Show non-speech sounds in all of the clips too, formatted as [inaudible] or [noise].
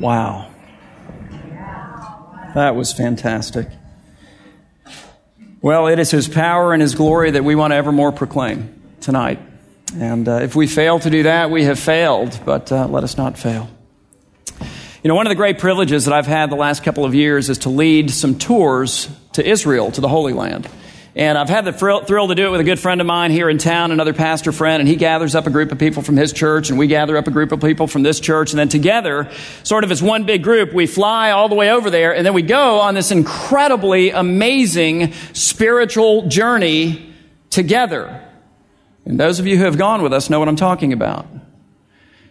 Wow. That was fantastic. Well, it is His power and His glory that we want to evermore proclaim tonight. And uh, if we fail to do that, we have failed, but uh, let us not fail. You know, one of the great privileges that I've had the last couple of years is to lead some tours to Israel, to the Holy Land. And I've had the thrill, to do it with a good friend of mine here in town, another pastor friend, and he gathers up a group of people from his church, and we gather up a group of people from this church, and then together, sort of as one big group, we fly all the way over there, and then we go on this incredibly amazing spiritual journey together. And those of you who have gone with us know what I'm talking about.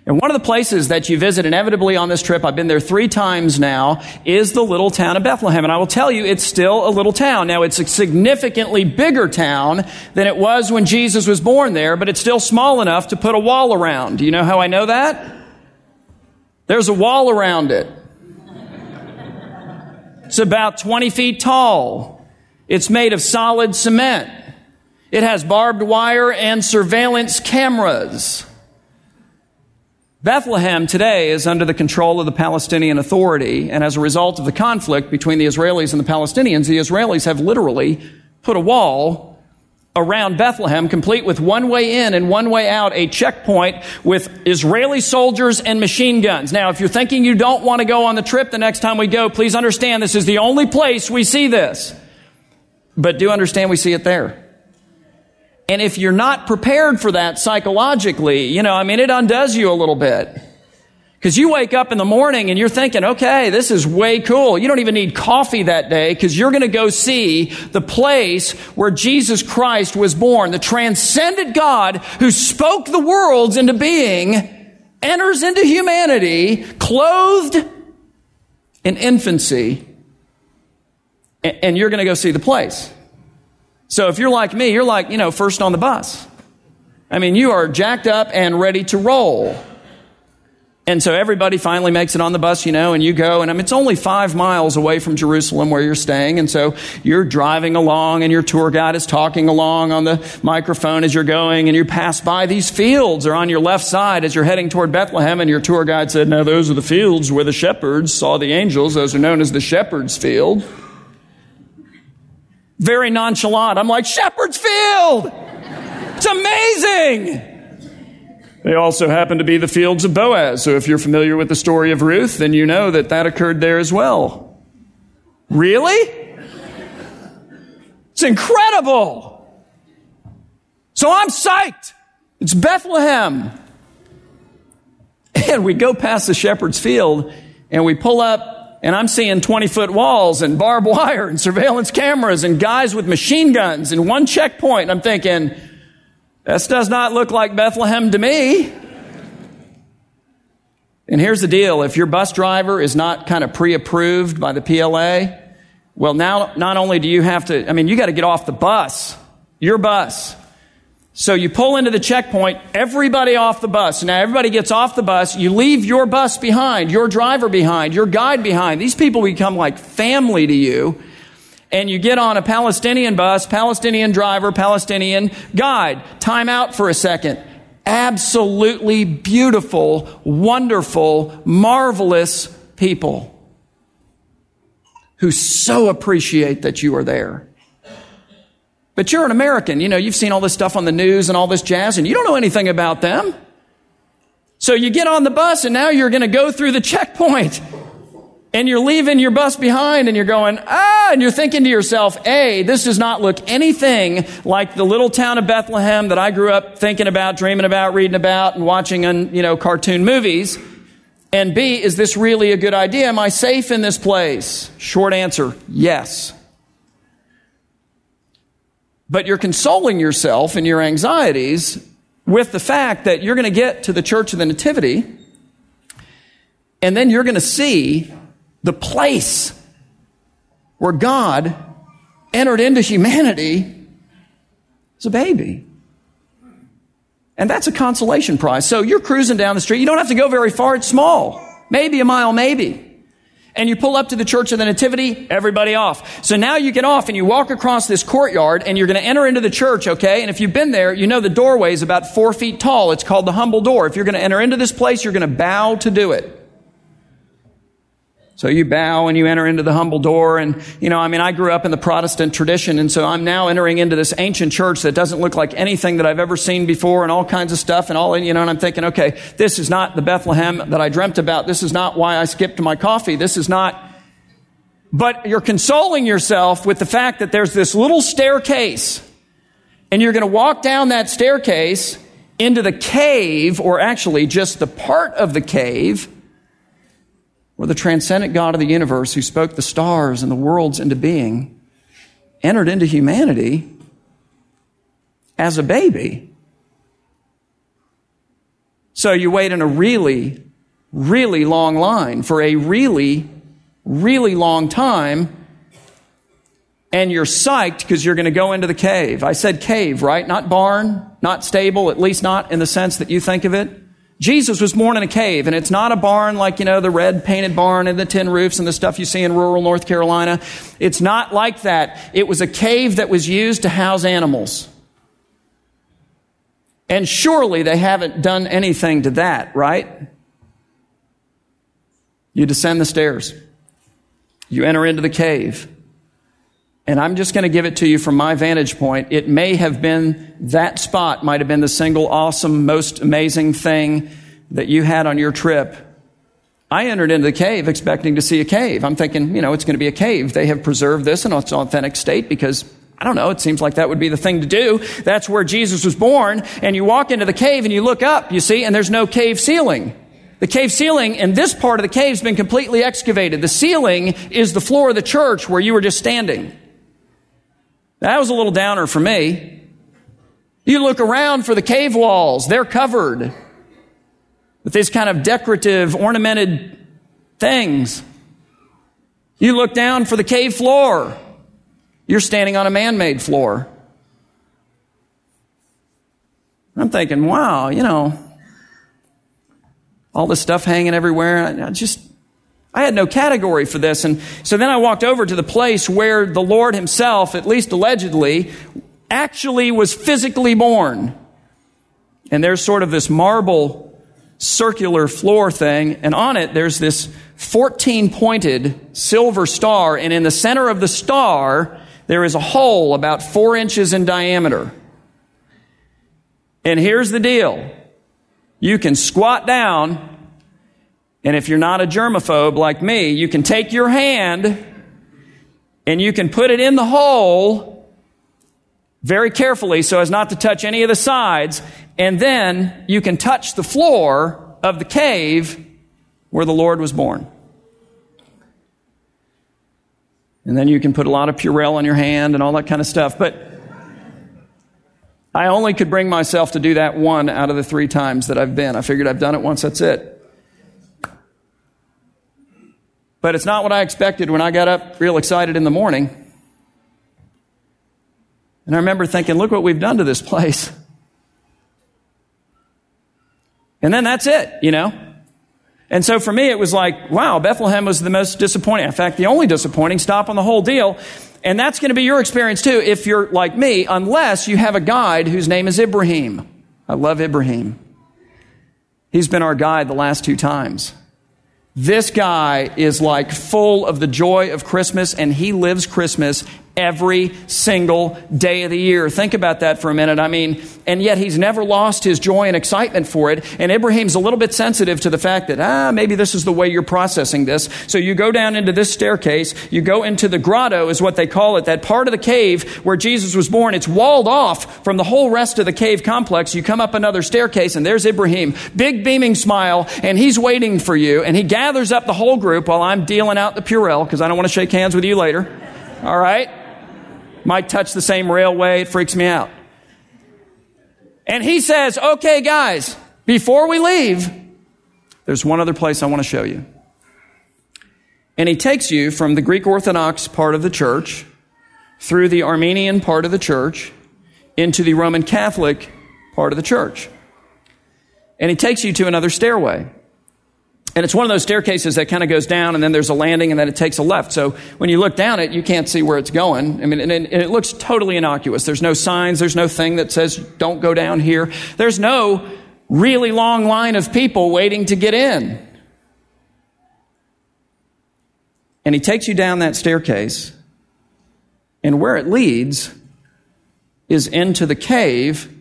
And one of the places that you visit inevitably on this trip, I've been there three times now, is the little town of Bethlehem. And I will tell you, it's still a little town. Now, it's a significantly bigger town than it was when Jesus was born there, but it's still small enough to put a wall around. Do you know how I know that? There's a wall around it. It's about 20 feet tall. It's made of solid cement. It has barbed wire and surveillance cameras. Bethlehem today is under the control of the Palestinian Authority, and as a result of the conflict between the Israelis and the Palestinians, the Israelis have literally put a wall around Bethlehem, complete with one way in and one way out, a checkpoint with Israeli soldiers and machine guns. Now, if you're thinking you don't want to go on the trip the next time we go, please understand this is the only place we see this. But do understand we see it there. And if you're not prepared for that psychologically, you know, I mean, it undoes you a little bit. Because you wake up in the morning and you're thinking, okay, this is way cool. You don't even need coffee that day because you're going to go see the place where Jesus Christ was born. The transcendent God who spoke the worlds into being enters into humanity clothed in infancy and you're going to go see the place. So if you're like me, you're like, you know, first on the bus. I mean, you are jacked up and ready to roll. And so everybody finally makes it on the bus, you know, and you go, and I mean, it's only five miles away from Jerusalem where you're staying. And so you're driving along, and your tour guide is talking along on the microphone as you're going, and you pass by these fields are on your left side as you're heading toward Bethlehem. And your tour guide said, No, those are the fields where the shepherds saw the angels. Those are known as the shepherd's field very nonchalant. I'm like, Shepherd's Field! It's amazing! They also happen to be the fields of Boaz. So if you're familiar with the story of Ruth, then you know that that occurred there as well. Really? It's incredible. So I'm psyched. It's Bethlehem. And we go past the shepherd's field and we pull up and I'm seeing 20 foot walls and barbed [laughs] wire and surveillance cameras and guys with machine guns and one checkpoint. I'm thinking, this does not look like Bethlehem to me. And here's the deal if your bus driver is not kind of pre approved by the PLA, well, now not only do you have to, I mean, you got to get off the bus, your bus. So you pull into the checkpoint, everybody off the bus. Now everybody gets off the bus. You leave your bus behind, your driver behind, your guide behind. These people become like family to you. And you get on a Palestinian bus, Palestinian driver, Palestinian guide. Time out for a second. Absolutely beautiful, wonderful, marvelous people who so appreciate that you are there. But you're an American. You know, you've seen all this stuff on the news and all this jazz, and you don't know anything about them. So you get on the bus, and now you're going to go through the checkpoint. And you're leaving your bus behind, and you're going, ah, and you're thinking to yourself, A, this does not look anything like the little town of Bethlehem that I grew up thinking about, dreaming about, reading about, and watching on, you know, cartoon movies. And B, is this really a good idea? Am I safe in this place? Short answer, yes. But you're consoling yourself in your anxieties with the fact that you're going to get to the Church of the Nativity and then you're going to see the place where God entered into humanity as a baby. And that's a consolation prize. So you're cruising down the street. You don't have to go very far. It's small. Maybe a mile, maybe and you pull up to the Church of the Nativity, everybody off. So now you get off and you walk across this courtyard and you're going to enter into the church, okay? And if you've been there, you know the doorway is about four feet tall. It's called the humble door. If you're going to enter into this place, you're going to bow to do it. So you bow and you enter into the humble door. And, you know, I mean, I grew up in the Protestant tradition. And so I'm now entering into this ancient church that doesn't look like anything that I've ever seen before and all kinds of stuff and all, you know, and I'm thinking, okay, this is not the Bethlehem that I dreamt about. This is not why I skipped my coffee. This is not, but you're consoling yourself with the fact that there's this little staircase and you're going to walk down that staircase into the cave, or actually just the part of the cave where the transcendent God of the universe, who spoke the stars and the worlds into being, entered into humanity as a baby. So you wait in a really, really long line for a really, really long time and you're psyched because you're going to go into the cave. I said cave, right? Not barn, not stable, at least not in the sense that you think of it. Jesus was born in a cave, and it's not a barn like, you know, the red painted barn and the tin roofs and the stuff you see in rural North Carolina. It's not like that. It was a cave that was used to house animals. And surely they haven't done anything to that, right? You descend the stairs. You enter into the cave. And I'm just going to give it to you from my vantage point. It may have been that spot, might have been the single awesome, most amazing thing that you had on your trip. I entered into the cave expecting to see a cave. I'm thinking, you know, it's going to be a cave. They have preserved this in its authentic state because I don't know, it seems like that would be the thing to do. That's where Jesus was born. And you walk into the cave and you look up, you see, and there's no cave ceiling. The cave ceiling in this part of the cave has been completely excavated. The ceiling is the floor of the church where you were just standing. That was a little downer for me. You look around for the cave walls, they're covered with these kind of decorative, ornamented things. You look down for the cave floor, you're standing on a man made floor. I'm thinking, wow, you know, all this stuff hanging everywhere. I just, I had no category for this. And so then I walked over to the place where the Lord himself, at least allegedly, actually was physically born. And there's sort of this marble circular floor thing, and on it there's this 14 pointed silver star, and in the center of the star there is a hole about four inches in diameter. And here's the deal. You can squat down and if you're not a germaphobe like me, you can take your hand and you can put it in the hole very carefully so as not to touch any of the sides. And then you can touch the floor of the cave where the Lord was born. And then you can put a lot of Purell on your hand and all that kind of stuff. But I only could bring myself to do that one out of the three times that I've been. I figured I've done it once, that's it. But it's not what I expected when I got up real excited in the morning. And I remember thinking, look what we've done to this place. And then that's it, you know? And so for me, it was like, wow, Bethlehem was the most disappointing. In fact, the only disappointing stop on the whole deal. And that's going to be your experience too, if you're like me, unless you have a guide whose name is Ibrahim. I love Ibrahim. He's been our guide the last two times. This guy is like full of the joy of Christmas and he lives Christmas every single day of the year. Think about that for a minute. I mean, and yet he's never lost his joy and excitement for it. And Ibrahim's a little bit sensitive to the fact that, ah, maybe this is the way you're processing this. So you go down into this staircase, you go into the grotto, is what they call it, that part of the cave where Jesus was born. It's walled off from the whole rest of the cave complex. You come up another staircase, and there's Ibrahim, big beaming smile, and he's waiting for you. And he gathers up the whole group while I'm dealing out the Purell because I don't want to shake hands with you later. All right? Might touch the same railway. It freaks me out. And he says, okay, guys, before we leave, there's one other place I want to show you. And he takes you from the Greek Orthodox part of the church through the Armenian part of the church into the Roman Catholic part of the church. And he takes you to another stairway. And it's one of those staircases that kind of goes down and then there's a landing and then it takes a left. So when you look down it, you can't see where it's going. I mean, and, and it looks totally innocuous. There's no signs. There's no thing that says don't go down here. There's no really long line of people waiting to get in. And he takes you down that staircase, and where it leads is into the cave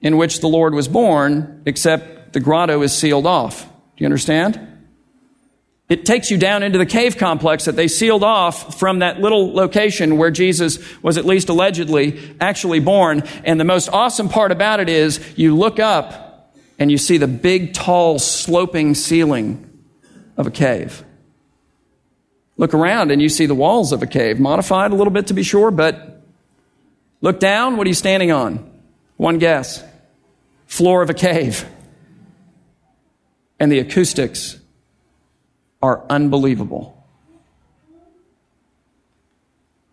in which the Lord was born, except the grotto is sealed off. You understand? It takes you down into the cave complex that they sealed off from that little location where Jesus was at least allegedly actually born. And the most awesome part about it is you look up and you see the big, tall, sloping ceiling of a cave. Look around and you see the walls of a cave, modified a little bit to be sure, but look down. What are you standing on? One guess. Floor of a cave. And the acoustics are unbelievable.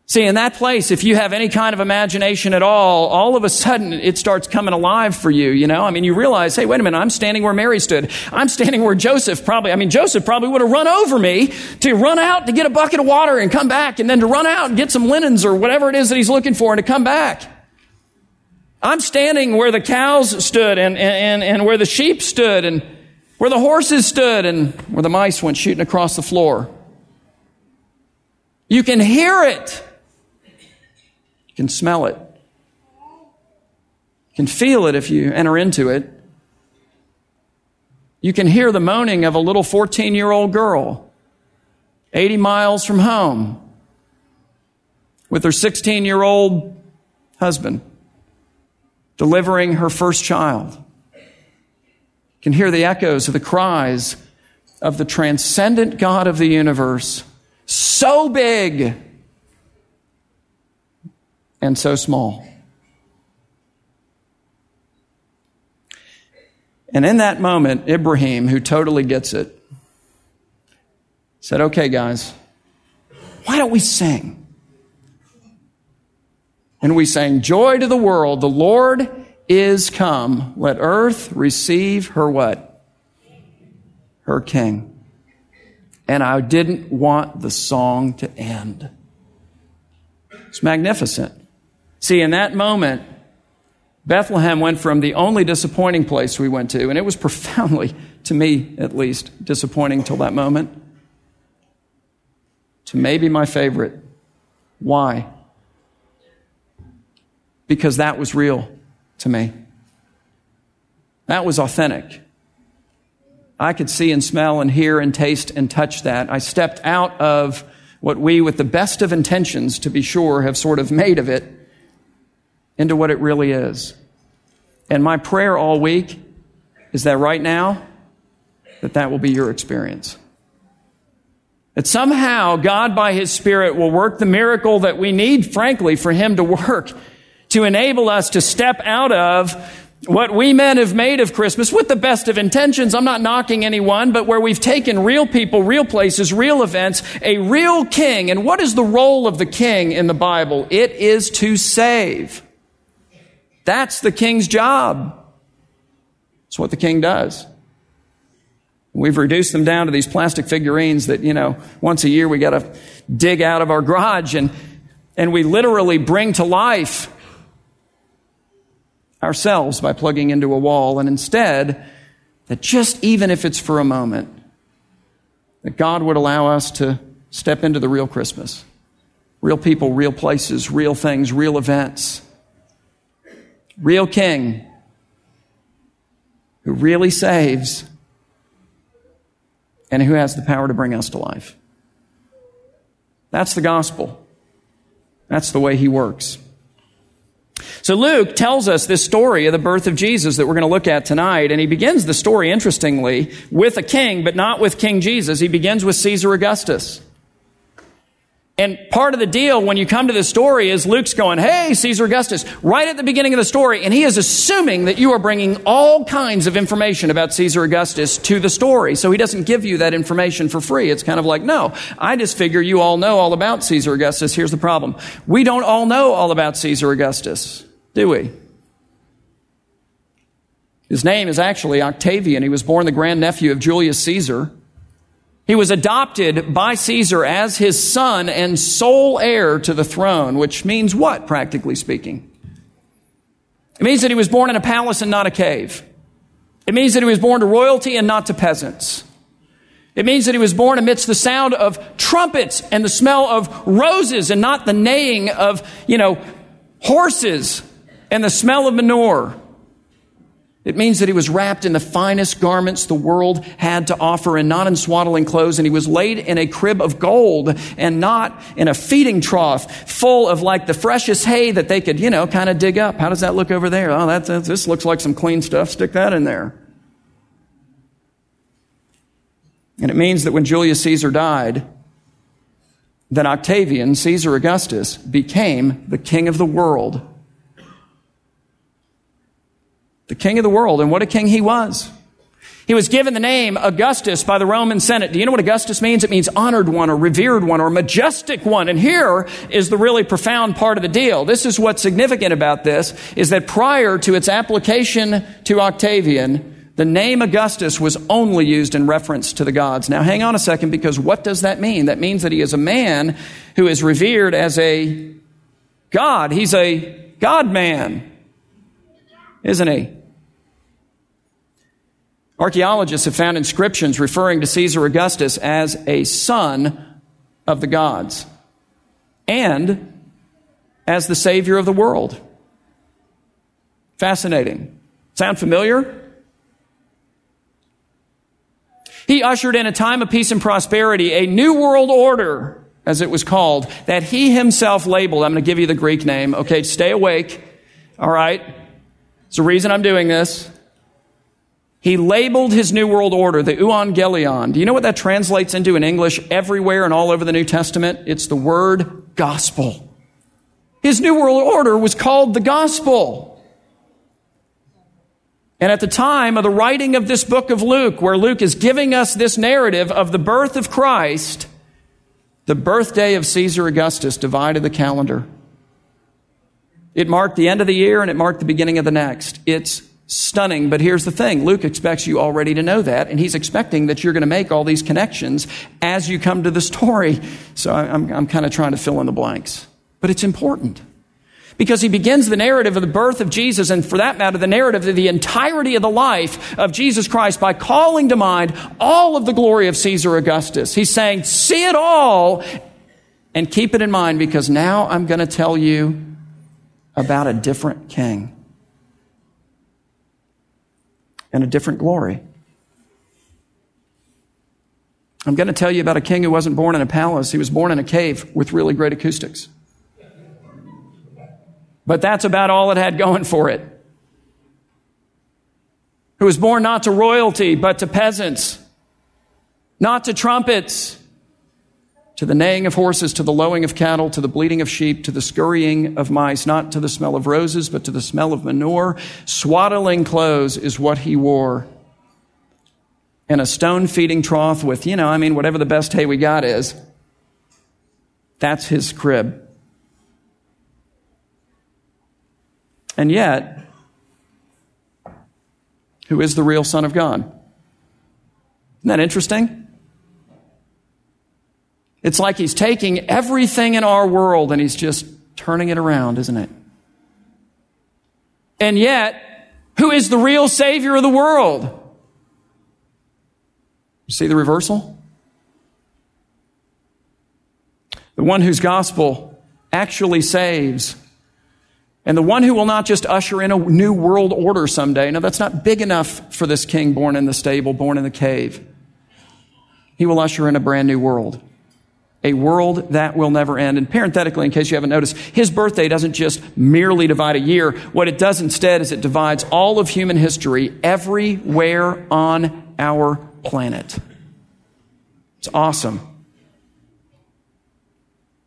See, in that place, if you have any kind of imagination at all, all of a sudden it starts coming alive for you, you know? I mean, you realize, hey, wait a minute, I'm standing where Mary stood. I'm standing where Joseph probably, I mean, Joseph probably would have run over me to run out to get a bucket of water and come back and then to run out and get some linens or whatever it is that he's looking for and to come back. I'm standing where the cows stood and, and, and where the sheep stood and where the horses stood and where the mice went shooting across the floor. You can hear it. You can smell it. You can feel it if you enter into it. You can hear the moaning of a little 14 year old girl 80 miles from home with her 16 year old husband delivering her first child can hear the echoes of the cries of the transcendent God of the universe, so big and so small. And in that moment, Ibrahim, who totally gets it, said, Okay, guys, why don't we sing? And we sang, Joy to the world, the Lord is come. Let earth receive her what? Her king. And I didn't want the song to end. It's magnificent. See, in that moment, Bethlehem went from the only disappointing place we went to, and it was profoundly, to me at least, disappointing till that moment, to maybe my favorite. Why? Because that was real to me. That was authentic. I could see and smell and hear and taste and touch that. I stepped out of what we, with the best of intentions, to be sure, have sort of made of it into what it really is. And my prayer all week is that right now, that that will be your experience. That somehow God, by His Spirit, will work the miracle that we need, frankly, for Him to work to enable us to step out of what we men have made of Christmas with the best of intentions. I'm not knocking anyone, but where we've taken real people, real places, real events, a real king. And what is the role of the king in the Bible? It is to save. That's the king's job. It's what the king does. We've reduced them down to these plastic figurines that, you know, once a year we got to dig out of our garage and, and we literally bring to life ourselves by plugging into a wall, and instead, that just even if it's for a moment, that God would allow us to step into the real Christmas. Real people, real places, real things, real events. Real King who really saves and who has the power to bring us to life. That's the gospel. That's the way he works. So Luke tells us this story of the birth of Jesus that we're going to look at tonight. And he begins the story, interestingly, with a king, but not with King Jesus. He begins with Caesar Augustus. And part of the deal when you come to this story is Luke's going, Hey, Caesar Augustus, right at the beginning of the story. And he is assuming that you are bringing all kinds of information about Caesar Augustus to the story. So he doesn't give you that information for free. It's kind of like, no, I just figure you all know all about Caesar Augustus. Here's the problem. We don't all know all about Caesar Augustus do we? His name is actually Octavian. He was born the grandnephew of Julius Caesar. He was adopted by Caesar as his son and sole heir to the throne, which means what, practically speaking? It means that he was born in a palace and not a cave. It means that he was born to royalty and not to peasants. It means that he was born amidst the sound of trumpets and the smell of roses and not the neighing of, you know, horses and the smell of manure. It means that he was wrapped in the finest garments the world had to offer and not in swaddling clothes, and he was laid in a crib of gold and not in a feeding trough full of like the freshest hay that they could, you know, kind of dig up. How does that look over there? Oh, that's, this looks like some clean stuff. Stick that in there. And it means that when Julius Caesar died, that Octavian, Caesar Augustus, became the king of the world the king of the world. And what a king he was. He was given the name Augustus by the Roman Senate. Do you know what Augustus means? It means honored one or revered one or majestic one. And here is the really profound part of the deal. This is what's significant about this is that prior to its application to Octavian, the name Augustus was only used in reference to the gods. Now hang on a second because what does that mean? That means that he is a man who is revered as a God. He's a God man, isn't he? Archaeologists have found inscriptions referring to Caesar Augustus as a son of the gods and as the savior of the world. Fascinating. Sound familiar? He ushered in a time of peace and prosperity, a new world order, as it was called, that he himself labeled. I'm going to give you the Greek name. Okay, stay awake. All right. It's the reason I'm doing this. He labeled his New World Order the Euangelion. Do you know what that translates into in English everywhere and all over the New Testament? It's the word gospel. His New World Order was called the gospel. And at the time of the writing of this book of Luke, where Luke is giving us this narrative of the birth of Christ, the birthday of Caesar Augustus divided the calendar. It marked the end of the year and it marked the beginning of the next. It's stunning. But here's the thing Luke expects you already to know that, and he's expecting that you're going to make all these connections as you come to the story. So I'm, I'm kind of trying to fill in the blanks. But it's important. Because he begins the narrative of the birth of Jesus, and for that matter, the narrative of the entirety of the life of Jesus Christ by calling to mind all of the glory of Caesar Augustus. He's saying, see it all and keep it in mind because now I'm going to tell you about a different king and a different glory. I'm going to tell you about a king who wasn't born in a palace. He was born in a cave with really great acoustics. But that's about all it had going for it. Who was born not to royalty, but to peasants, not to trumpets, to the neighing of horses, to the lowing of cattle, to the bleating of sheep, to the scurrying of mice, not to the smell of roses, but to the smell of manure. Swaddling clothes is what he wore. And a stone feeding trough with, you know, I mean, whatever the best hay we got is. That's his crib. And yet, who is the real Son of God? Isn't that interesting? It's like he's taking everything in our world and he's just turning it around, isn't it? And yet, who is the real Savior of the world? You see the reversal? The one whose gospel actually saves. And the one who will not just usher in a new world order someday. No, that's not big enough for this king born in the stable, born in the cave. He will usher in a brand new world a world that will never end. And parenthetically, in case you haven't noticed, his birthday doesn't just merely divide a year. What it does instead is it divides all of human history everywhere on our planet. It's awesome.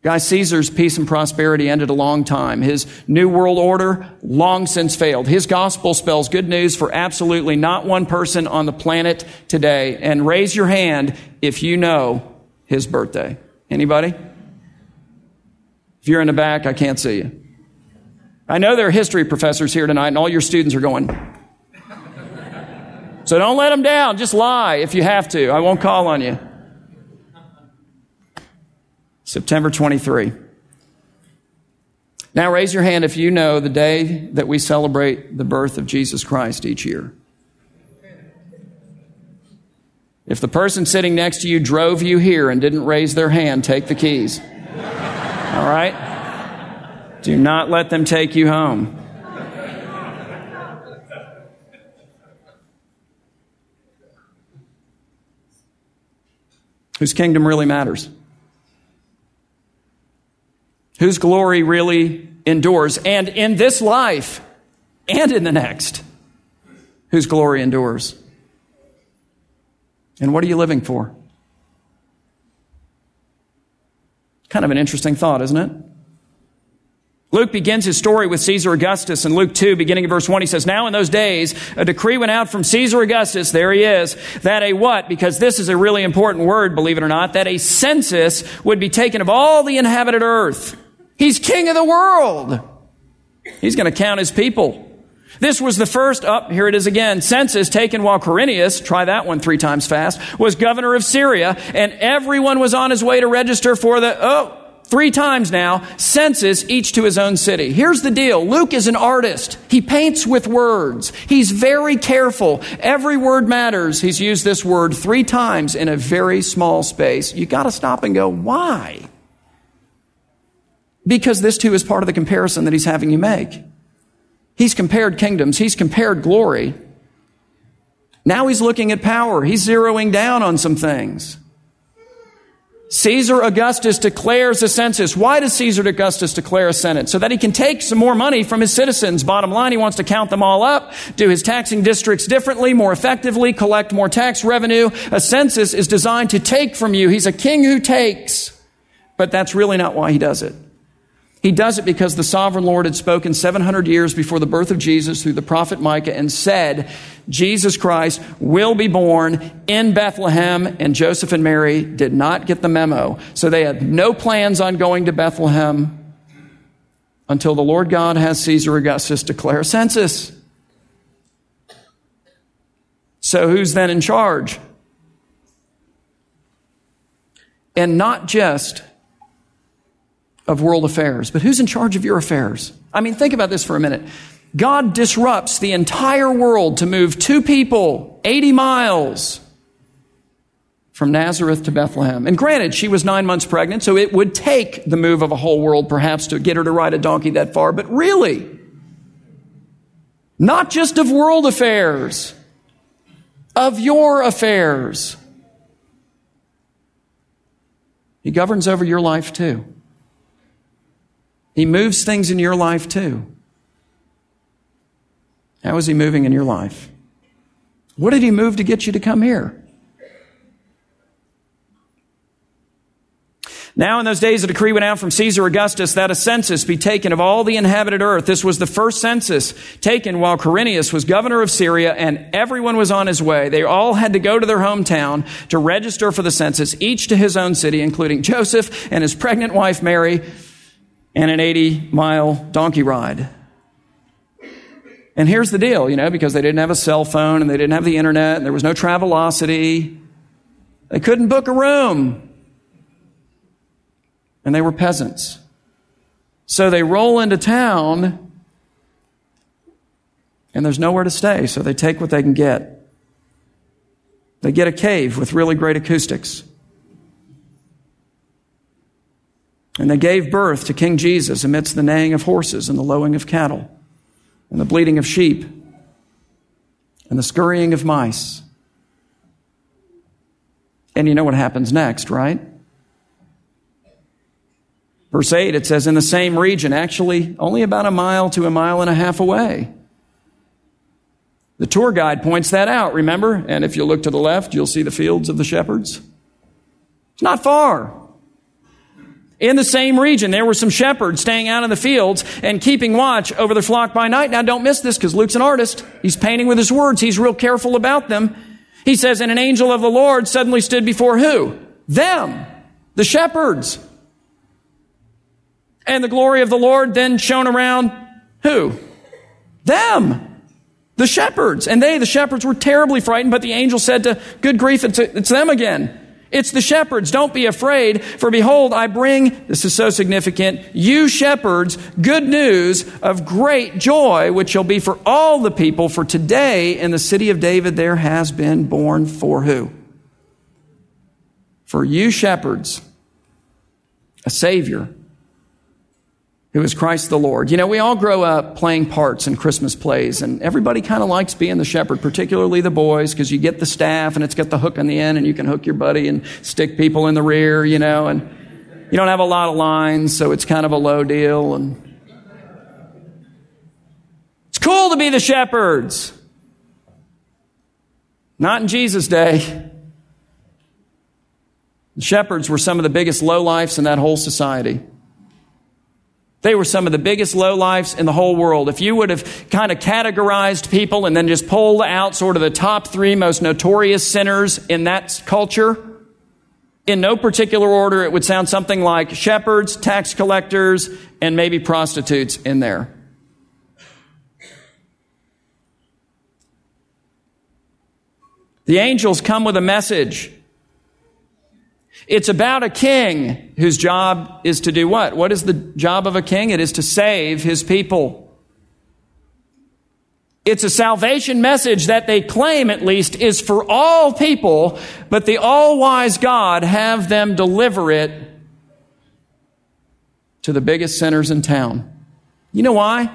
Gaius Caesar's peace and prosperity ended a long time. His new world order long since failed. His gospel spells good news for absolutely not one person on the planet today. And raise your hand if you know his birthday. Anybody? If you're in the back, I can't see you. I know there are history professors here tonight, and all your students are going. So don't let them down. Just lie if you have to. I won't call on you. September 23. Now raise your hand if you know the day that we celebrate the birth of Jesus Christ each year. If the person sitting next to you drove you here and didn't raise their hand, take the keys. All right? Do not let them take you home. Whose kingdom really matters? Whose glory really endures? And in this life and in the next, whose glory endures? And what are you living for? Kind of an interesting thought, isn't it? Luke begins his story with Caesar Augustus. In Luke 2, beginning of verse 1, he says, Now in those days, a decree went out from Caesar Augustus, there he is, that a what? Because this is a really important word, believe it or not, that a census would be taken of all the inhabited earth. He's king of the world. He's going to count his people. This was the first, up, oh, here it is again, census taken while Quirinius, try that one three times fast, was governor of Syria, and everyone was on his way to register for the, oh, three times now, census, each to his own city. Here's the deal. Luke is an artist. He paints with words. He's very careful. Every word matters. He's used this word three times in a very small space. You gotta stop and go, why? Because this too is part of the comparison that he's having you make. He's compared kingdoms. He's compared glory. Now he's looking at power. He's zeroing down on some things. Caesar Augustus declares a census. Why does Caesar Augustus declare a census? So that he can take some more money from his citizens. Bottom line, he wants to count them all up, do his taxing districts differently, more effectively, collect more tax revenue. A census is designed to take from you. He's a king who takes. But that's really not why he does it. He does it because the sovereign Lord had spoken 700 years before the birth of Jesus through the prophet Micah and said, Jesus Christ will be born in Bethlehem, and Joseph and Mary did not get the memo. So they had no plans on going to Bethlehem until the Lord God has Caesar Augustus declare a census. So who's then in charge? And not just of world affairs, but who's in charge of your affairs? I mean, think about this for a minute. God disrupts the entire world to move two people 80 miles from Nazareth to Bethlehem. And granted, she was nine months pregnant, so it would take the move of a whole world perhaps to get her to ride a donkey that far, but really, not just of world affairs, of your affairs. He governs over your life too. He moves things in your life too. How is He moving in your life? What did He move to get you to come here? Now, in those days, a decree went out from Caesar Augustus that a census be taken of all the inhabited earth. This was the first census taken while Quirinius was governor of Syria, and everyone was on his way. They all had to go to their hometown to register for the census, each to his own city, including Joseph and his pregnant wife Mary and an 80 mile donkey ride. And here's the deal, you know, because they didn't have a cell phone and they didn't have the internet and there was no Travelocity, they couldn't book a room. And they were peasants. So they roll into town and there's nowhere to stay, so they take what they can get. They get a cave with really great acoustics. And they gave birth to King Jesus amidst the neighing of horses and the lowing of cattle and the bleating of sheep and the scurrying of mice. And you know what happens next, right? Verse 8, it says, in the same region, actually only about a mile to a mile and a half away. The tour guide points that out, remember? And if you look to the left, you'll see the fields of the shepherds. It's not far. In the same region, there were some shepherds staying out in the fields and keeping watch over their flock by night. Now, don't miss this because Luke's an artist. He's painting with his words. He's real careful about them. He says, and an angel of the Lord suddenly stood before who? Them. The shepherds. And the glory of the Lord then shone around who? Them. The shepherds. And they, the shepherds, were terribly frightened, but the angel said to, good grief, it's, it's them again. It's the shepherds. Don't be afraid, for behold, I bring, this is so significant, you shepherds, good news of great joy, which shall be for all the people. For today in the city of David there has been born for who? for you shepherds a Savior who is Christ the Lord. You know, we all grow up playing parts in Christmas plays, and everybody kind of likes being the shepherd, particularly the boys, because you get the staff and it's got the hook on the end, and you can hook your buddy and stick people in the rear, you know, and you don't have a lot of lines, so it's kind of a low deal. And it's cool to be the shepherds. Not in Jesus' day. The shepherds were some of the biggest lowlifes in that whole society. They were some of the biggest lowlifes in the whole world. If you would have kind of categorized people and then just pulled out sort of the top three most notorious sinners in that culture, in no particular order, it would sound something like shepherds, tax collectors, and maybe prostitutes in there. The angels come with a message it's about a king whose job is to do what? What is the job of a king? It is to save his people. It's a salvation message that they claim, at least, is for all people, but the all wise God have them deliver it to the biggest sinners in town. You know why?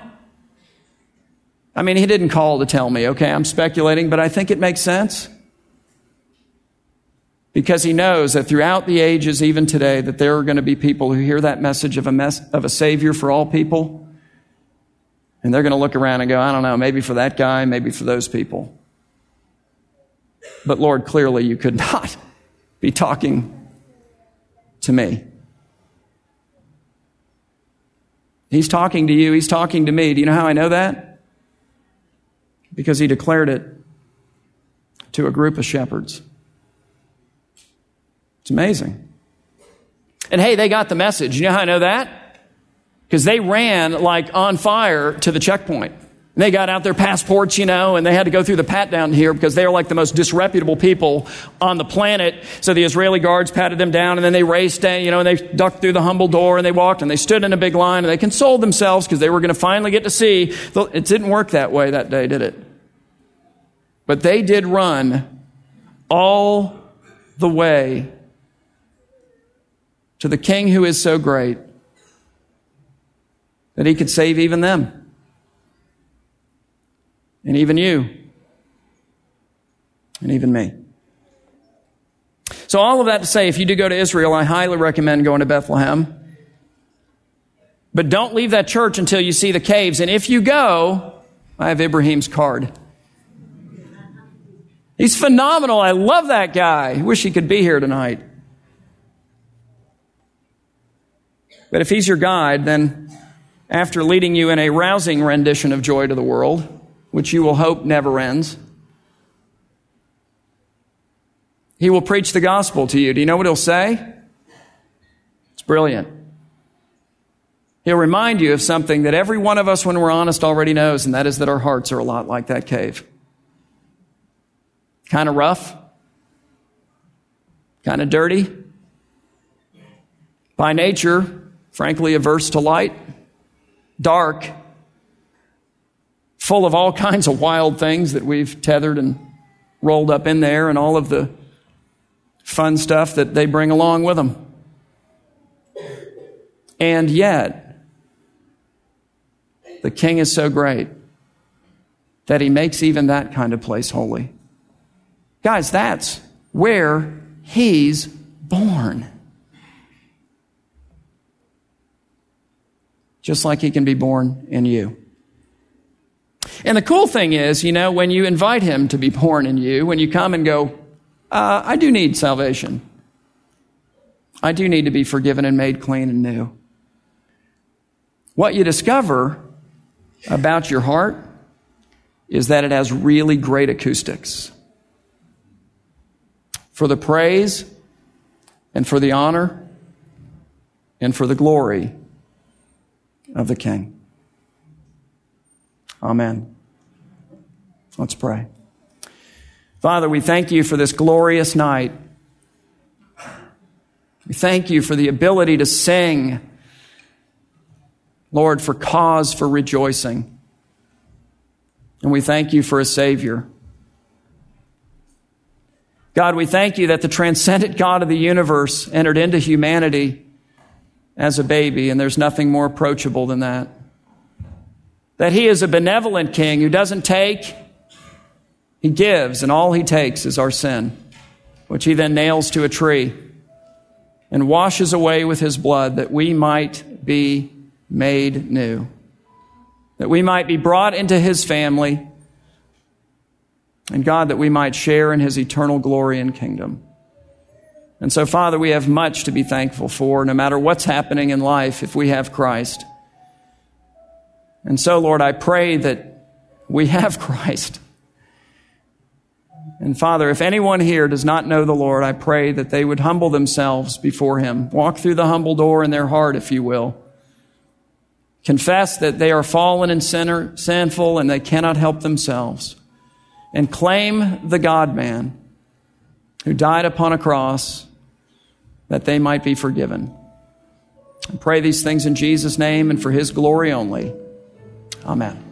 I mean, he didn't call to tell me, okay? I'm speculating, but I think it makes sense because he knows that throughout the ages, even today, that there are going to be people who hear that message of a, mess, of a Savior for all people, and they're going to look around and go, I don't know, maybe for that guy, maybe for those people. But Lord, clearly you could [laughs] not be talking to me. He's talking to you, he's talking to me. Do you know how I know that? Because he declared it to a group of shepherds. It's amazing. And hey, they got the message. You know how I know that? Because they ran like on fire to the checkpoint. And they got out their passports, you know, and they had to go through the pat down here because they are like the most disreputable people on the planet. So the Israeli guards patted them down and then they raced, down, you know, and they ducked through the humble door and they walked and they stood in a big line and they consoled themselves because they were going to finally get to see. It didn't work that way that day, did it? But they did run all the way to the King who is so great that he could save even them and even you and even me. So, all of that to say, if you do go to Israel, I highly recommend going to Bethlehem. But don't leave that church until you see the caves. And if you go, I have Ibrahim's card. He's phenomenal. I love that guy. Wish he could be here tonight. But if he's your guide, then after leading you in a rousing rendition of Joy to the World, which you will hope never ends, he will preach the gospel to you. Do you know what he'll say? It's brilliant. He'll remind you of something that every one of us, when we're honest, already knows, and that is that our hearts are a lot like that cave. Kind of rough, kind of dirty. By nature, frankly averse to light, dark, full of all [laughs] kinds of wild things that we've tethered and rolled up in there, and all of the fun stuff that they bring along with them. And yet, the king is so great that he makes even that kind of place holy. Guys, that's where he's born. Just like he can be born in you. And the cool thing is, you know, when you invite him to be born in you, when you come and go, uh, I do need salvation. I do need to be forgiven and made clean and new. What you discover about your heart is that it has really great acoustics. For the praise and for the honor and for the glory of the King. Amen. Let's pray. Father, we thank you for this glorious night. We thank you for the ability to sing, Lord, for cause for rejoicing. And we thank you for a Savior. God, we thank you that the transcendent God of the universe entered into humanity as a baby, and there's nothing more approachable than that. That he is a benevolent king who doesn't take, he gives, and all he takes is our sin, which he then nails to a tree and washes away with his blood that we might be made new, that we might be brought into his family, and God, that we might share in his eternal glory and kingdom. And so, Father, we have much to be thankful for, no matter what's happening in life, if we have Christ. And so, Lord, I pray that we have [laughs] Christ. And Father, if anyone here does not know the Lord, I pray that they would humble themselves before Him. Walk through the humble door in their heart, if you will. Confess that they are fallen and sinner, sinful and they cannot help themselves. And claim the God man who died upon a cross that they might be forgiven. I pray these things in Jesus' name and for His glory only. Amen.